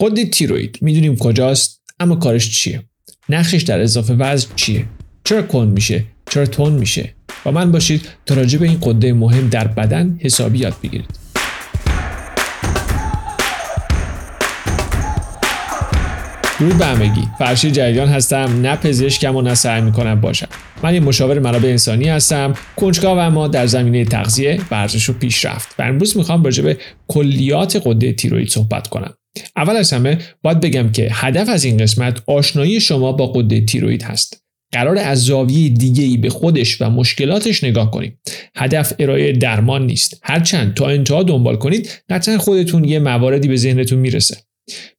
قده تیروید می‌دونیم کجاست اما کارش چیه؟ نقشش در اضافه وزن چیه؟ چرا کند میشه؟ چرا تون میشه؟ با من باشید تا راجع به این قده مهم در بدن حسابی یاد بگیرید. درود به همگی. فرشی جریان هستم. نه پزشکم و نه سعی می‌کنم باشم. من یه مشاور منابع انسانی هستم. کنجکاو اما در زمینه تغذیه ورزش و پیشرفت. و امروز می‌خوام راجع به کلیات قده تیروید صحبت کنم. اول از همه باید بگم که هدف از این قسمت آشنایی شما با قده تیروید هست. قرار از زاویه دیگه ای به خودش و مشکلاتش نگاه کنیم. هدف ارائه درمان نیست. هرچند تا انتها دنبال کنید قطعا خودتون یه مواردی به ذهنتون می‌رسه.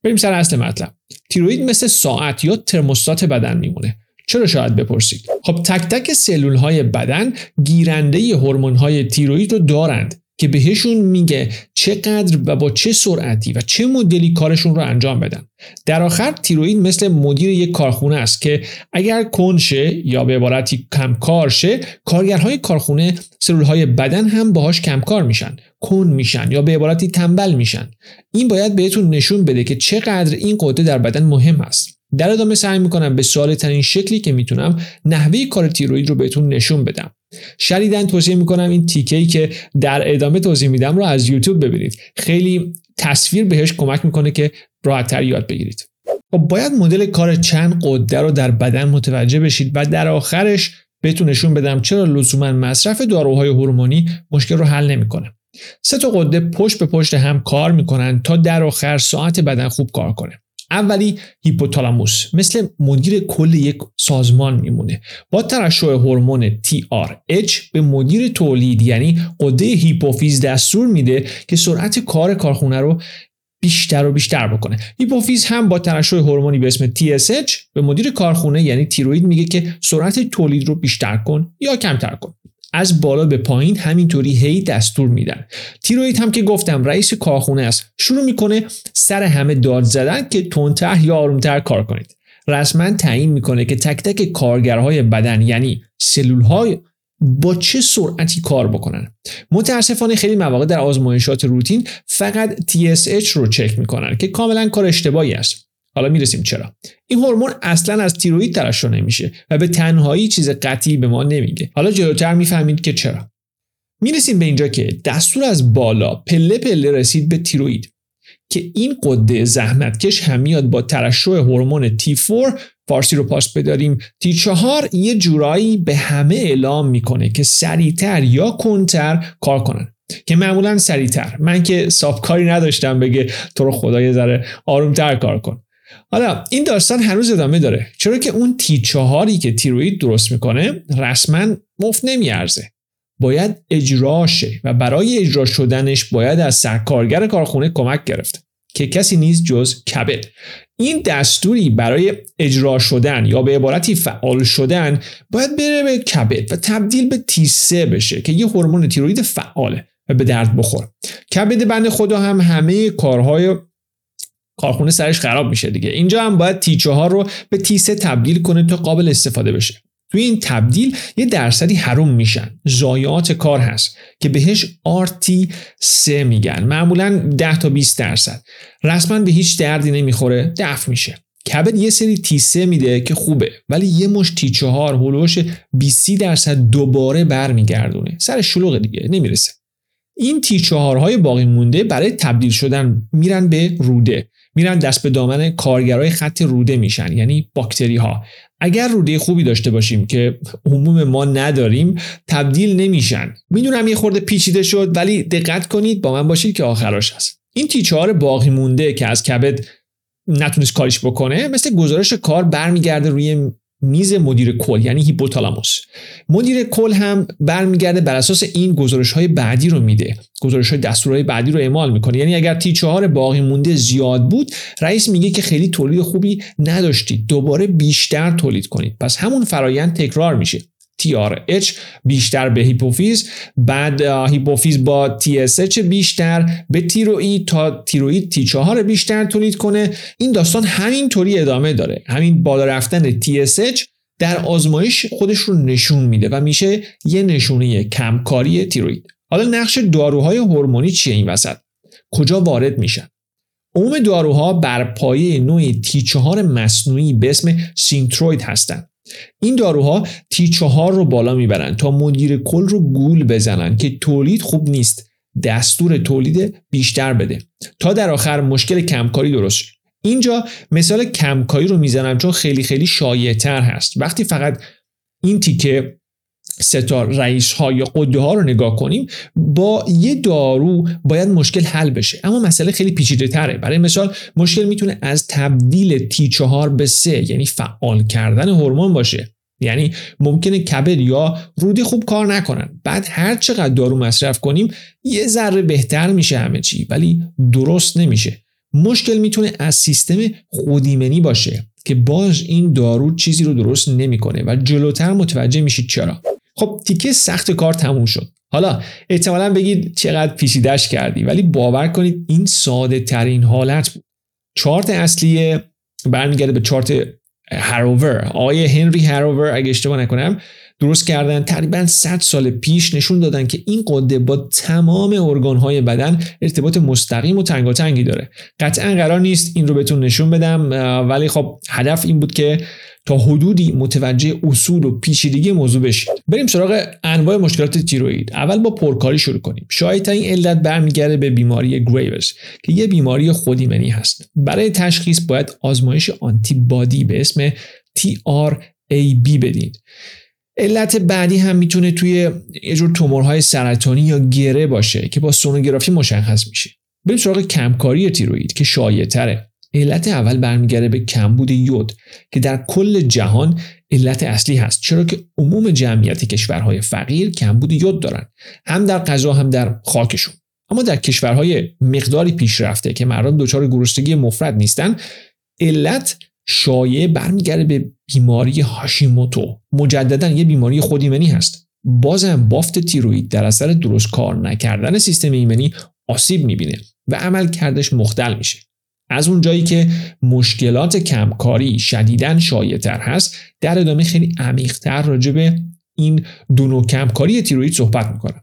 بریم سر اصل مطلب. تیروید مثل ساعت یا ترموستات بدن میمونه. چرا شاید بپرسید؟ خب تک تک سلول های بدن گیرنده هورمون های تیروید رو دارند. که بهشون میگه چقدر و با چه سرعتی و چه مدلی کارشون رو انجام بدن. در آخر تیروید مثل مدیر یک کارخونه است که اگر کنشه یا به عبارتی کمکار شه کارگرهای کارخونه سلول های بدن هم باهاش کمکار میشن کن میشن یا به عبارتی تنبل میشن. این باید بهتون نشون بده که چقدر این قده در بدن مهم است. در ادامه سعی می‌کنم به ساده ترین شکلی که می‌تونم نحوه کار تیروید رو بهتون نشون بدم. شدیدن توصیه می‌کنم این تیکه که در ادامه توضیح میدم رو از یوتیوب ببینید. خیلی تصویر بهش کمک می‌کنه که راحتتر یاد بگیرید. خب باید مدل کار چند قده رو در بدن متوجه بشید و در آخرش بهتون نشون بدم چرا لزوما مصرف داروهای هورمونی مشکل رو حل نمی‌کنه. سه تا قده پشت به پشت هم کار می‌کنن تا در آخر ساعت بدن خوب کار کنه. اولی هیپوتالاموس مثل مدیر کل یک سازمان میمونه. با ترشح هورمون TRH به مدیر تولید یعنی قده هیپوفیز دستور میده که سرعت کار کارخونه رو بیشتر و بیشتر بکنه. هیپوفیز هم با ترشح هورمونی به اسم TSH به مدیر کارخونه یعنی تیروید میگه که سرعت تولید رو بیشتر کن یا کمتر کن. از بالا به پایین همینطوری هی دستور میدن. تیروید هم که گفتم رئیس کارخونه است. شروع می‌کنه سر همه داد زدن که تندتر یا آرومتر کار کنید. رسما تعیین می‌کنه که تک تک کارگرهای بدن یعنی سلول های با چه سرعتی کار بکنن. متاسفانه خیلی مواقع در آزمایشات روتین فقط TSH رو چک می‌کنن که کاملا کار اشتباهی است. حالا می‌رسیم چرا؟ این هورمون اصلا از تیروید ترشح نمیشه و به تنهایی چیز قطعی به ما نمیگه حالا جلوتر می‌فهمید که چرا. می‌رسیم به اینجا که دستور از بالا پله پله رسید به تیروید که این قده زحمتکش هم میاد با ترشح هورمون T4 فارسی رو پاس بداریم T4 یه جورایی به همه اعلام می‌کنه که سریعتر یا کنتر کار کنن. که معمولا سریعتر. من که صاف کاری نداشتم بگه تو رو خدا یه ذره آرومتر کار کن. حالا این داستان هنوز ادامه داره. چرا که اون تی چهاری که تیروید درست می‌کنه رسما مفت نمیارزه. باید اجرا شه و برای اجرا شدنش باید از سرکارگر کارخونه کمک گرفت که کسی نیست جز کبد. این دستوری برای اجرا شدن یا به عبارتی فعال شدن باید بره به کبد و تبدیل به تی بشه که یه هورمون تیروید فعاله و به درد بخور کبد بند خدا هم همه کارهای کارخونه سرش خراب میشه دیگه. اینجا هم باید تیچه ها رو به تیسه تبدیل کنه تا قابل استفاده بشه. توی این تبدیل یه درصدی حروم میشن. ضایعات کار هست که بهش آرتی سه میگن. معمولا 10 تا 20 درصد. رسما به هیچ دردی نمی‌خوره دفع میشه. کبد یه سری تی سه میده که خوبه ولی یه مش تی چهار هلوش 20 درصد دوباره برمیگردونه. سر شلوغ دیگه نمی‌رسه. این تی چهارهای باقی مونده برای تبدیل شدن میرن به روده. میرن دست به دامن کارگرای خط روده میشن یعنی باکتری ها اگر روده خوبی داشته باشیم که عموم ما نداریم تبدیل نمیشن. می‌دونم یه خورده پیچیده شد ولی دقت کنید با من باشید که آخراش هست. این تیچهار باقی مونده که از کبد نتونست کاریش بکنه مثل گزارش کار برمیگرده روی میز مدیر کل یعنی هیپوتالاموس. مدیر کل هم برمیگرده بر اساس این گزارش های بعدی رو میده. گزارش های دستورهای بعدی رو اعمال می‌کنه. یعنی اگر تی چهار باقی مونده زیاد بود رئیس میگه که خیلی تولید خوبی نداشتید. دوباره بیشتر تولید کنید. پس همون فرایند تکرار میشه. TRH بیشتر به هیپوفیز بعد هیپوفیز با TSH بیشتر به تیروئید تا تیروئید T4 بیشتر تولید کنه. این داستان همینطوری ادامه داره. همین بالا رفتن TSH در آزمایش خودش رو نشون میده و میشه یه نشونه کمکاری تیروئید. حالا نقش داروهای هورمونی چیه این وسط؟ کجا وارد میشن؟ عموم داروها بر پایه نوع تی چهار مصنوعی به اسم سینتروید هستند این داروها تی چهار رو بالا می‌برند تا مدیر کل رو گول بزنن که تولید خوب نیست. دستور تولید بیشتر بده. تا در آخر مشکل کمکاری درست شد اینجا مثال کمکاری رو می‌زنم چون خیلی خیلی شایعتر هست. وقتی فقط این تیکه ستار رئیس ها یا قده ها رو نگاه کنیم با یه دارو باید مشکل حل بشه. اما مسئله خیلی پیچیده تره. برای مثال مشکل می‌تونه از تبدیل تی چهار به سه یعنی فعال کردن هورمون باشه. یعنی ممکنه کبد یا رودی خوب کار نکنن. بعد هر چقدر دارو مصرف کنیم یه ذره بهتر میشه همه چی ولی درست نمیشه. مشکل می‌تونه از سیستم خودیمنی باشه که باز این دارو چیزی رو درست نمی‌کنه و جلوتر متوجه میشید چرا. خب تیکه سخت کار تموم شد. حالا احتمالا بگید چقدر پیشیدش کردی ولی باور کنید این ساده ترین حالت بود. چارت اصلی برمیگرده به چارت هروور آقای هنری هروور اگه اشتباه نکنم درست کردن. تقریبا 100 سال پیش نشون دادن که این قده با تمام ارگانهای بدن ارتباط مستقیم و تنگاتنگی داره. قطعا قرار نیست این رو بهتون نشون بدم ولی خب هدف این بود که تا حدودی متوجه اصول و پیچیدگی موضوع بشید. بریم سراغ انواع مشکلات تیروئید. اول با پرکاری شروع کنیم. شاید این علت برمیگرده به بیماری گریوز که یه بیماری خودیمنی هست. برای تشخیص باید آزمایش آنتی بادی به اسم TRAB بدید. علت بعدی هم می‌تونه توی یه جور تومورهای سرطانی یا گره باشه که با سونوگرافی مشخص میشه. بریم سراغ کمکاری تیروئید که شایع تره. علت اول برمیگرده به کمبود یود که در کل جهان علت اصلی هست چرا که عموم جمعیت کشورهای فقیر کمبود یود دارن. هم در غذا هم در خاکشون. اما در کشورهای مقداری پیشرفته که مردم دچار گرسنگی مفرد نیستن علت شایع برمیگرده به بیماری هاشیموتو. مجددا یه بیماری خودیمنی هست. بازم بافت تیروید در اثر درست کار نکردن سیستم ایمنی آسیب می‌بینه و عمل کردش مختل میشه. از اون جایی که مشکلات کمکاری شدیدن شایعتر هست در ادامه خیلی عمیقتر راجع به این دو نوع کمکاری تیروید صحبت می‌کنم.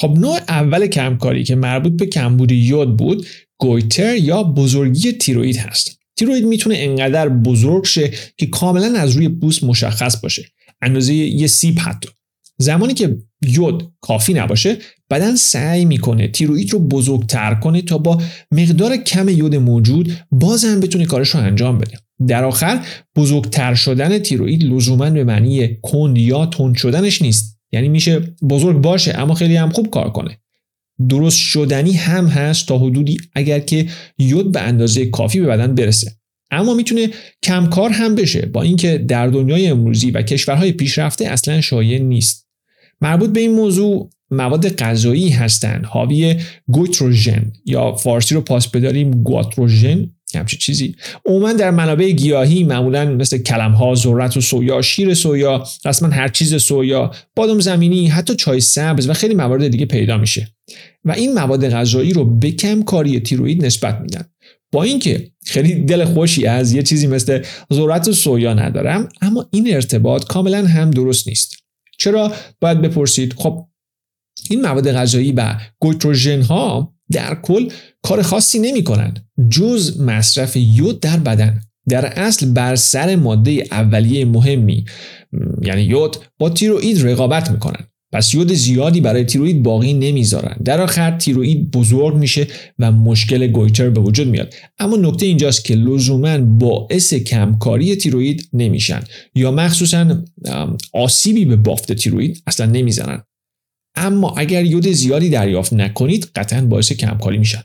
خب نوع اول کمکاری که مربوط به کمبود یود بود گویتر یا بزرگی تیروید هست. تیروید می‌تونه انقدر بزرگ شه که کاملا از روی پوست مشخص باشه. اندازه یه سیب حتی. زمانی که یود کافی نباشه بدن سعی می‌کنه تیروئید رو بزرگتر کنه تا با مقدار کم یود موجود بازم بتونه کارش رو انجام بده. در آخر بزرگتر شدن تیروئید لزوما به معنی کند یا تند شدنش نیست. یعنی میشه بزرگ باشه اما خیلی هم خوب کار کنه. درست شدنی هم هست تا حدودی اگر که یود به اندازه کافی به بدن برسه. اما می‌تونه کمکار هم بشه با اینکه در دنیای امروزی و کشورهای پیشرفته اصلا شایع نیست. مربوط به این موضوع مواد غذایی هستند حاوی گوتروژن یا فارسی رو پاس بداریم گوتروژن همچین چیزی. عموما در منابع گیاهی معمولا مثل کلم ها ذرت و سویا شیر سویا رسما هر چیز سویا بادام زمینی حتی چای سبز و خیلی موارد دیگه پیدا میشه. و این مواد غذایی رو به کم کاری تیروید نسبت میدن. با اینکه خیلی دل خوشی از یه چیزی مثل ذرت و سویا ندارم اما این ارتباط کاملا هم درست نیست. چرا؟ باید بپرسید خب این مواد غذایی و گویتروژن ها در کل کار خاصی نمی کنند جز مصرف یود در بدن در اصل بر سر ماده اولیه مهمی یعنی یود با تیروئید رقابت می‌کنن. پس یود زیادی برای تیروئید باقی نمی‌ذارن. در آخر تیروئید بزرگ میشه و مشکل گویتر به وجود میاد. اما نکته اینجاست که لزوما باعث کمکاری تیروئید نمیشن یا مخصوصا آسیبی به بافت تیروئید اصلا نمی‌زنن. اما اگر یود زیادی دریافت نکنید قطعا باعث کمکاری میشن.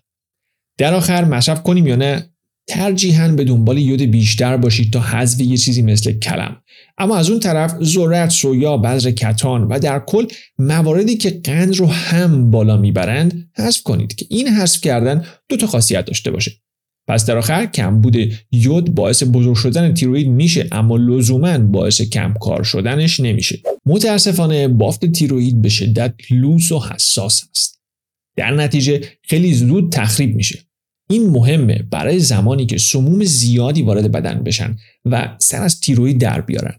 در آخر مصرف کنیم یا نه ترجیحاً به دنبال یود بیشتر باشید تا حذف یه چیزی مثل کلم. اما از اون طرف ذرت سویا بذر کتان و در کل مواردی که قند رو هم بالا می‌برند حذف کنید که این حذف کردن دو تا خاصیت داشته باشه. پس در آخر کمبود یود باعث بزرگ شدن تیروید میشه اما لزوما باعث کم کار شدنش نمیشه. متاسفانه بافت تیروید به شدت لوس و حساس است. در نتیجه خیلی زود تخریب میشه. این مهمه برای زمانی که سموم زیادی وارد بدن بشن و سر از تیروید در بیارن.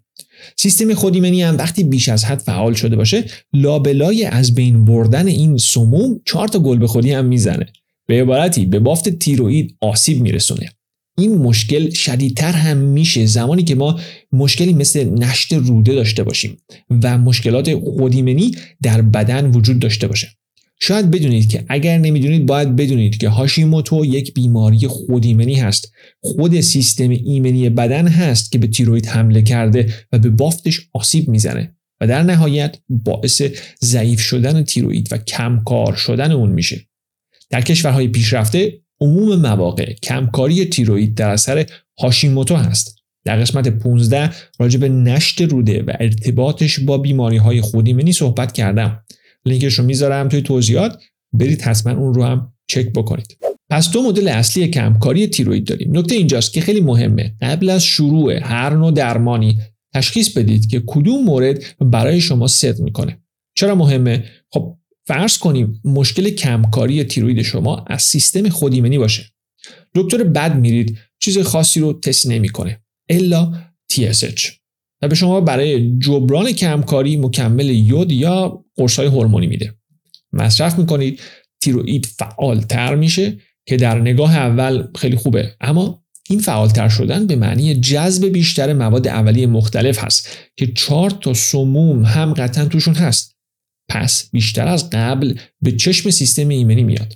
سیستم خودیمنی هم وقتی بیش از حد فعال شده باشه لابلای از بین بردن این سموم چهار تا گل به خودی هم می‌زنه. به عبارتی به بافت تیروئید آسیب میرسونه. این مشکل شدیدتر هم میشه زمانی که ما مشکلی مثل نشت روده داشته باشیم و مشکلات خودیمنی در بدن وجود داشته باشه. شاید بدونید که اگر نمی‌دونید باید بدونید که هاشیموتو یک بیماری خودیمنی هست. خود سیستم ایمنی بدن هست که به تیروید حمله کرده و به بافتش آسیب می‌زنه و در نهایت باعث ضعیف شدن تیروید و کمکار شدن اون میشه. در کشورهای پیشرفته عموم مواقع کمکاری تیروید در اثر هاشیموتو هست. در قسمت 15 راجع به نشت روده و ارتباطش با بیماری های خودیمنی صحبت کردم. لینکش رو می‌ذارم توی توضیحات. برید حتما اون رو هم چک بکنید. پس دو مدل اصلی کمکاری تیروید داریم. نکته اینجاست که خیلی مهمه. قبل از شروع هر نوع درمانی تشخیص بدید که کدوم مورد برای شما صدق می‌کنه. چرا مهمه؟ خب فرض کنیم مشکل کمکاری تیروید شما از سیستم خودیمنی باشه. دکتر بد میرید چیز خاصی رو تست نمی‌کنه. الا TSH و به شما برای جبران کمکاری مکمل یود یا قرص هورمونی میده. مصرف می‌کنید تیروئید فعالتر میشه که در نگاه اول خیلی خوبه. اما این فعالتر شدن به معنی جذب بیشتر مواد اولیه مختلف هست که چهار تا سموم هم قطعا توشون هست. پس بیشتر از قبل به چشم سیستم ایمنی میاد.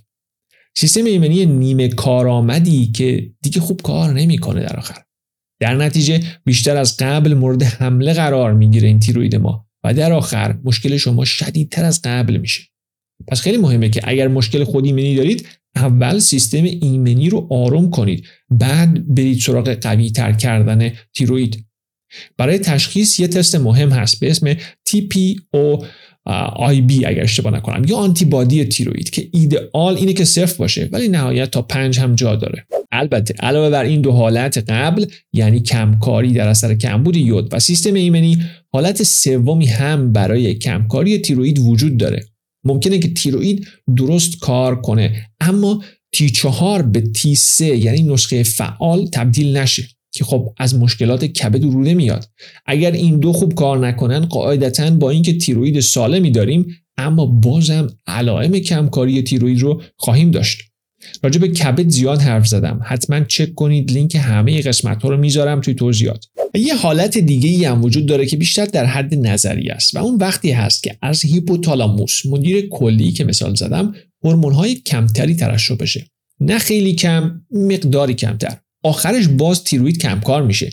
سیستم ایمنی نیمه کارآمدی که دیگه خوب کار نمی‌کنه در آخر. در نتیجه بیشتر از قبل مورد حمله قرار می‌گیره این تیروید ما و در آخر مشکل شما شدیدتر از قبل میشه. پس خیلی مهمه که اگر مشکل خود ایمنی دارید اول سیستم ایمنی رو آروم کنید. بعد برید سراغ قوی تر کردن تیروید برای تشخیص یه تست مهم هست به اسم TPO بی اگر اشتباه نکنم یا آنتیبادی تیروید که ایدئال اینه که صفر باشه ولی نهایت تا پنج هم جا داره. البته علاوه بر این دو حالت قبل یعنی کمکاری در اثر کمبود یود و سیستم ایمنی حالت سومی هم برای کمکاری تیروید وجود داره. ممکنه که تیروید درست کار کنه اما تی چهار به تی سه یعنی نسخه فعال تبدیل نشه که خب از مشکلات کبد روده میاد اگر این دو خوب کار نکنن قاعدتا با اینکه تیروید سالمی داریم اما بازم علائم کمکاری تیروید رو خواهیم داشت. راجع به کبد زیاد حرف زدم. حتما چک کنید لینک همه قسمت ها رو می‌ذارم توی توضیحات. یه حالت دیگه ای هم وجود داره که بیشتر در حد نظری است و اون وقتی هست که از هیپوتالاموس مدیر کلی که مثال زدم هورمون های کمتری ترشح بشه. نه خیلی کم مقداری کمتر. آخرش باز تیروید کمکار میشه.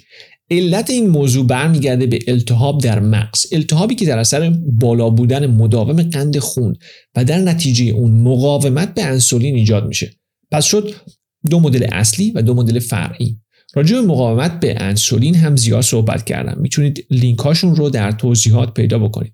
علت این موضوع برمیگرده به التهاب در مغز. التهابی که در اثر بالا بودن مداوم قند خون و در نتیجه اون مقاومت به انسولین ایجاد میشه. پس شد دو مدل اصلی و دو مدل فرعی. راجع به مقاومت به انسولین هم زیاد صحبت کردم. می‌تونید لینک هاشون رو در توضیحات پیدا بکنید.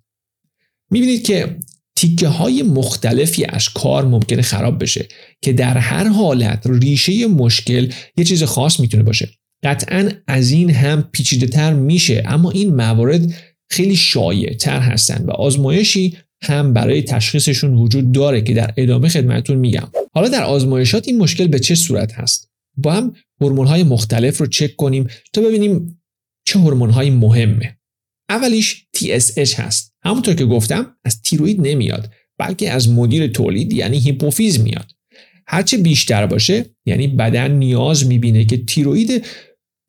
می‌بینید که تیکه های مختلفی از کار ممکنه خراب بشه که در هر حالت ریشه مشکل یه چیز خاص می‌تونه باشه. قطعا از این هم پیچیده تر میشه. اما این موارد خیلی شایع تر هستن و آزمایشی هم برای تشخیصشون وجود داره که در ادامه خدمتون میگم. حالا در آزمایشات این مشکل به چه صورت هست؟ با هم هورمون های مختلف رو چک کنیم تا ببینیم چه هورمون های مهمه. اولیش TSH هست. همونطور که گفتم از تیروید نمیاد بلکه از مدیر تولید یعنی هیپوفیز میاد. هرچه بیشتر باشه یعنی بدن نیاز می‌بینه که تیروید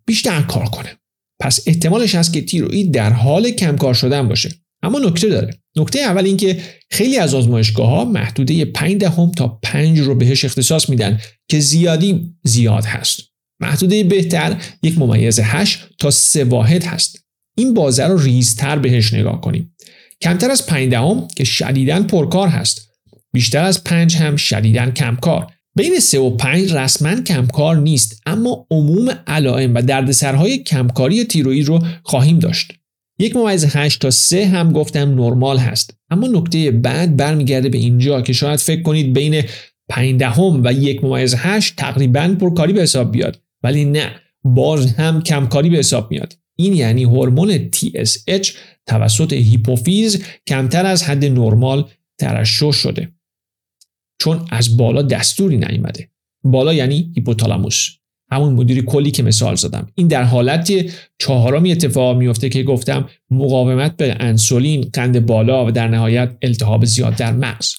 بیشتر کار کنه. پس احتمالش هست که تیروئید در حال کمکار شدن باشه. اما نکته داره. نکته اول اینکه خیلی از آزمایشگاه ها محدوده 5 دهم تا 5 رو بهش اختصاص میدن که زیادی زیاد هست. محدوده بهتر یک ممیز 8 تا 3 واحد هست. این بازه رو ریزتر بهش نگاه کنیم. کمتر از 5 دهم که شدیداً پرکار هست. بیشتر از 5 هم شدیداً کمکار. بین 3 و 5 رسما کمکار نیست اما عموم علائم و دردسرهای کمکاری تیروئید رو خواهیم داشت. یک ممیز 8 تا 3 هم گفتم نرمال هست اما نکته بعد برمیگرده به اینجا که شاید فکر کنید بین 5 دهم و یک ممیز 8 تقریبا پرکاری به حساب بیاد ولی نه باز هم کمکاری به حساب میاد. این یعنی هورمون TSH توسط هیپوفیز کمتر از حد نرمال ترشح شده. چون از بالا دستوری نیامده بالا یعنی هیپوتالاموس. همون مدیر کلی که مثال زدم. این در حالت چهارمی اتفاق میفته که گفتم مقاومت به انسولین قند بالا و در نهایت التهاب زیاد در مغز.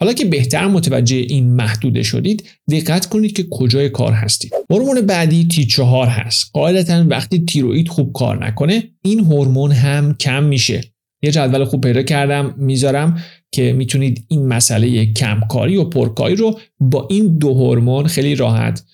حالا که بهتر متوجه این محدوده شدید دقت کنید که کجای کار هستید. هورمون بعدی T4 هست. قاعدتا وقتی تیروئید خوب کار نکنه این هورمون هم کم میشه. یه جدول خوب پیدا کردم می‌ذارم که می‌تونید این مسئله کمکاری و پرکاری رو با این دو هورمون خیلی راحت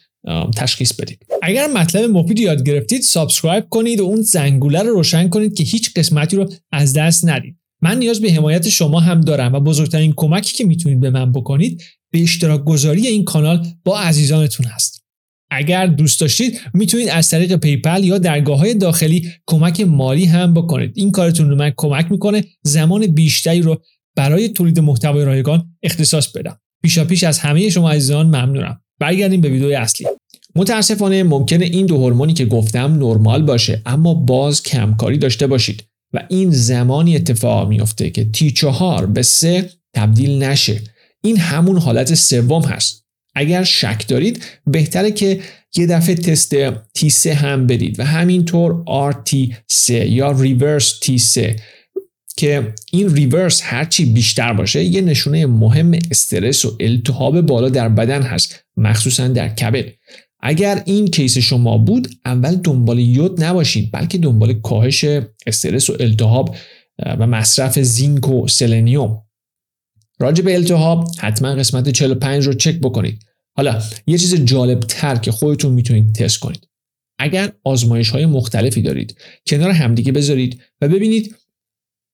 تشخیص بدید. اگر مطلب مفید یاد گرفتید subscribe کنید و اون زنگوله رو روشن کنید که هیچ قسمتی رو از دست ندید. من نیاز به حمایت شما هم دارم و بزرگترین کمکی که می‌تونید به من بکنید به اشتراک گذاری این کانال با عزیزانتون هست. اگر دوست داشتید می‌تونید از طریق پیپل یا درگاه های داخلی کمک مالی هم بکنید. این کارتون رو من کمک می‌کنه زمان بیشتری رو برای تولید محتوای رایگان اختصاص بدم. پیشا پیش از همه شما عزیزان ممنونم. برگردیم به ویدیو اصلی. متاسفانه ممکنه این دو هورمونی که گفتم نرمال باشه اما باز کمکاری داشته باشید و این زمانی اتفاق میفته که تی چهار به سه تبدیل نشه. این همون حالت سوم هست. اگر شک دارید بهتره که یه دفعه تست تی 3 هم بدید و همینطور RT3 یا ریورس T3 که این ریورس هرچی بیشتر باشه یه نشونه مهم استرس و التهاب بالا در بدن هست مخصوصا در کبد. اگر این کیس شما بود اول دنبال یود نباشید بلکه دنبال کاهش استرس و التهاب و مصرف زینک و سلنیوم. راجع به التهاب حتما قسمت 45 رو چک بکنید. حالا یه چیز جالب تر که خودتون می‌تونید تست کنید. اگر آزمایش های مختلفی دارید کنار همدیگه بذارید و ببینید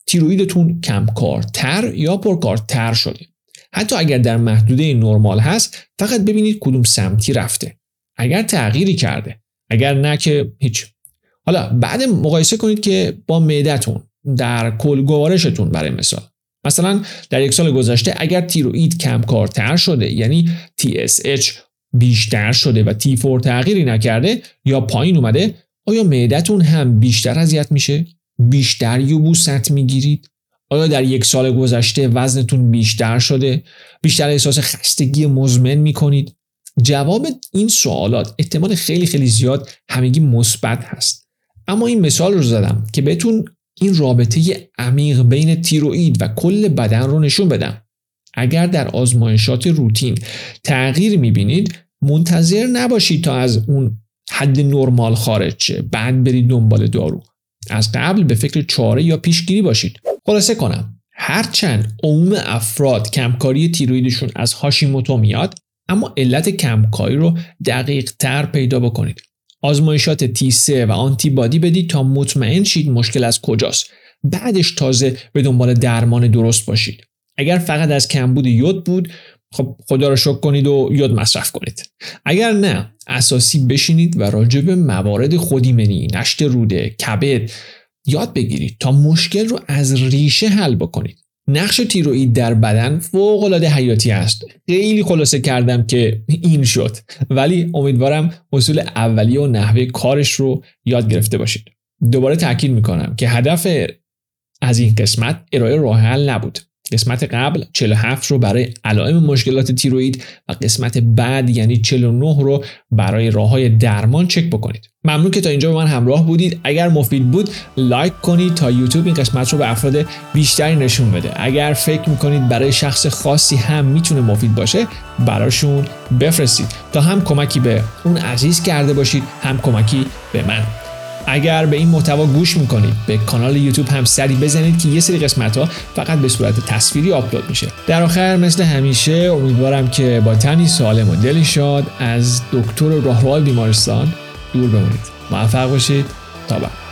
تیروئیدتون کمکارتر یا پرکارتر شده. حتی اگر در محدوده نرمال هست فقط ببینید کدوم سمتی رفته. اگر تغییری کرده. اگر نه که هیچ. حالا بعد مقایسه کنید که با معدتون در کل گوارشتون برای مثال. مثلا در یک سال گذشته اگر تیروئید کمکارتر شده یعنی TSH بیشتر شده و T4 تغییری نکرده یا پایین اومده آیا معدتون هم بیشتر اذیت میشه؟ بیشتر یوبوست می‌گیرید. آیا در یک سال گذشته وزنتون بیشتر شده؟ بیشتر احساس خستگی مزمن می‌کنید؟ جواب این سوالات احتمال خیلی خیلی زیاد همگی مثبت هست. اما این مثال رو زدم که بهتون این رابطه عمیق بین تیروئید و کل بدن رو نشون بدم. اگر در آزمایشات روتین تغییر می‌بینید منتظر نباشید تا از اون حد نرمال خارج شه. بعد برید دنبال دارو. از قبل به فکر چاره یا پیشگیری باشید. خلاصه کنم هرچند عموم افراد کمکاری تیرویدشون از هاشیموتو میاد اما علت کمکاری رو دقیق تر پیدا بکنید. آزمایشات تی 3 و آنتیبادی بدید تا مطمئن شید مشکل از کجاست. بعدش تازه به دنبال درمان درست باشید. اگر فقط از کمبود یود بود خب خدا رو شکر کنید و یود مصرف کنید. اگر نه اساسی بشینید و راجع به موارد خودیمنی نشت روده کبد یاد بگیرید تا مشکل رو از ریشه حل بکنید. نقش تیروئید در بدن فوق العاده حیاتی است. خیلی خلاصه کردم که این شد. ولی امیدوارم اصول اولیه و نحوه کارش رو یاد گرفته باشید. دوباره تاکید می‌کنم که هدف از این قسمت ارائه راه حل نبود. قسمت قبل 47 رو برای علائم مشکلات تیروئید و قسمت بعد یعنی 49 رو برای راه های درمان چک بکنید. ممنون که تا اینجا به من همراه بودید. اگر مفید بود لایک کنید تا یوتیوب این قسمت رو به افراد بیشتری نشون بده. اگر فکر می‌کنید برای شخص خاصی هم می‌تونه مفید باشه براشون بفرستید. تا هم کمکی به اون عزیز کرده باشید هم کمکی به من. اگر به این محتوا گوش می‌کنید به کانال یوتیوب هم سری بزنید که یه سری قسمت ها فقط به صورت تصویری آپلود میشه. در آخر مثل همیشه امیدوارم که با تنی سالم و دلی شاد از دکتر راهرو بیمارستان دور بمونید. موفق باشید. تا بعد.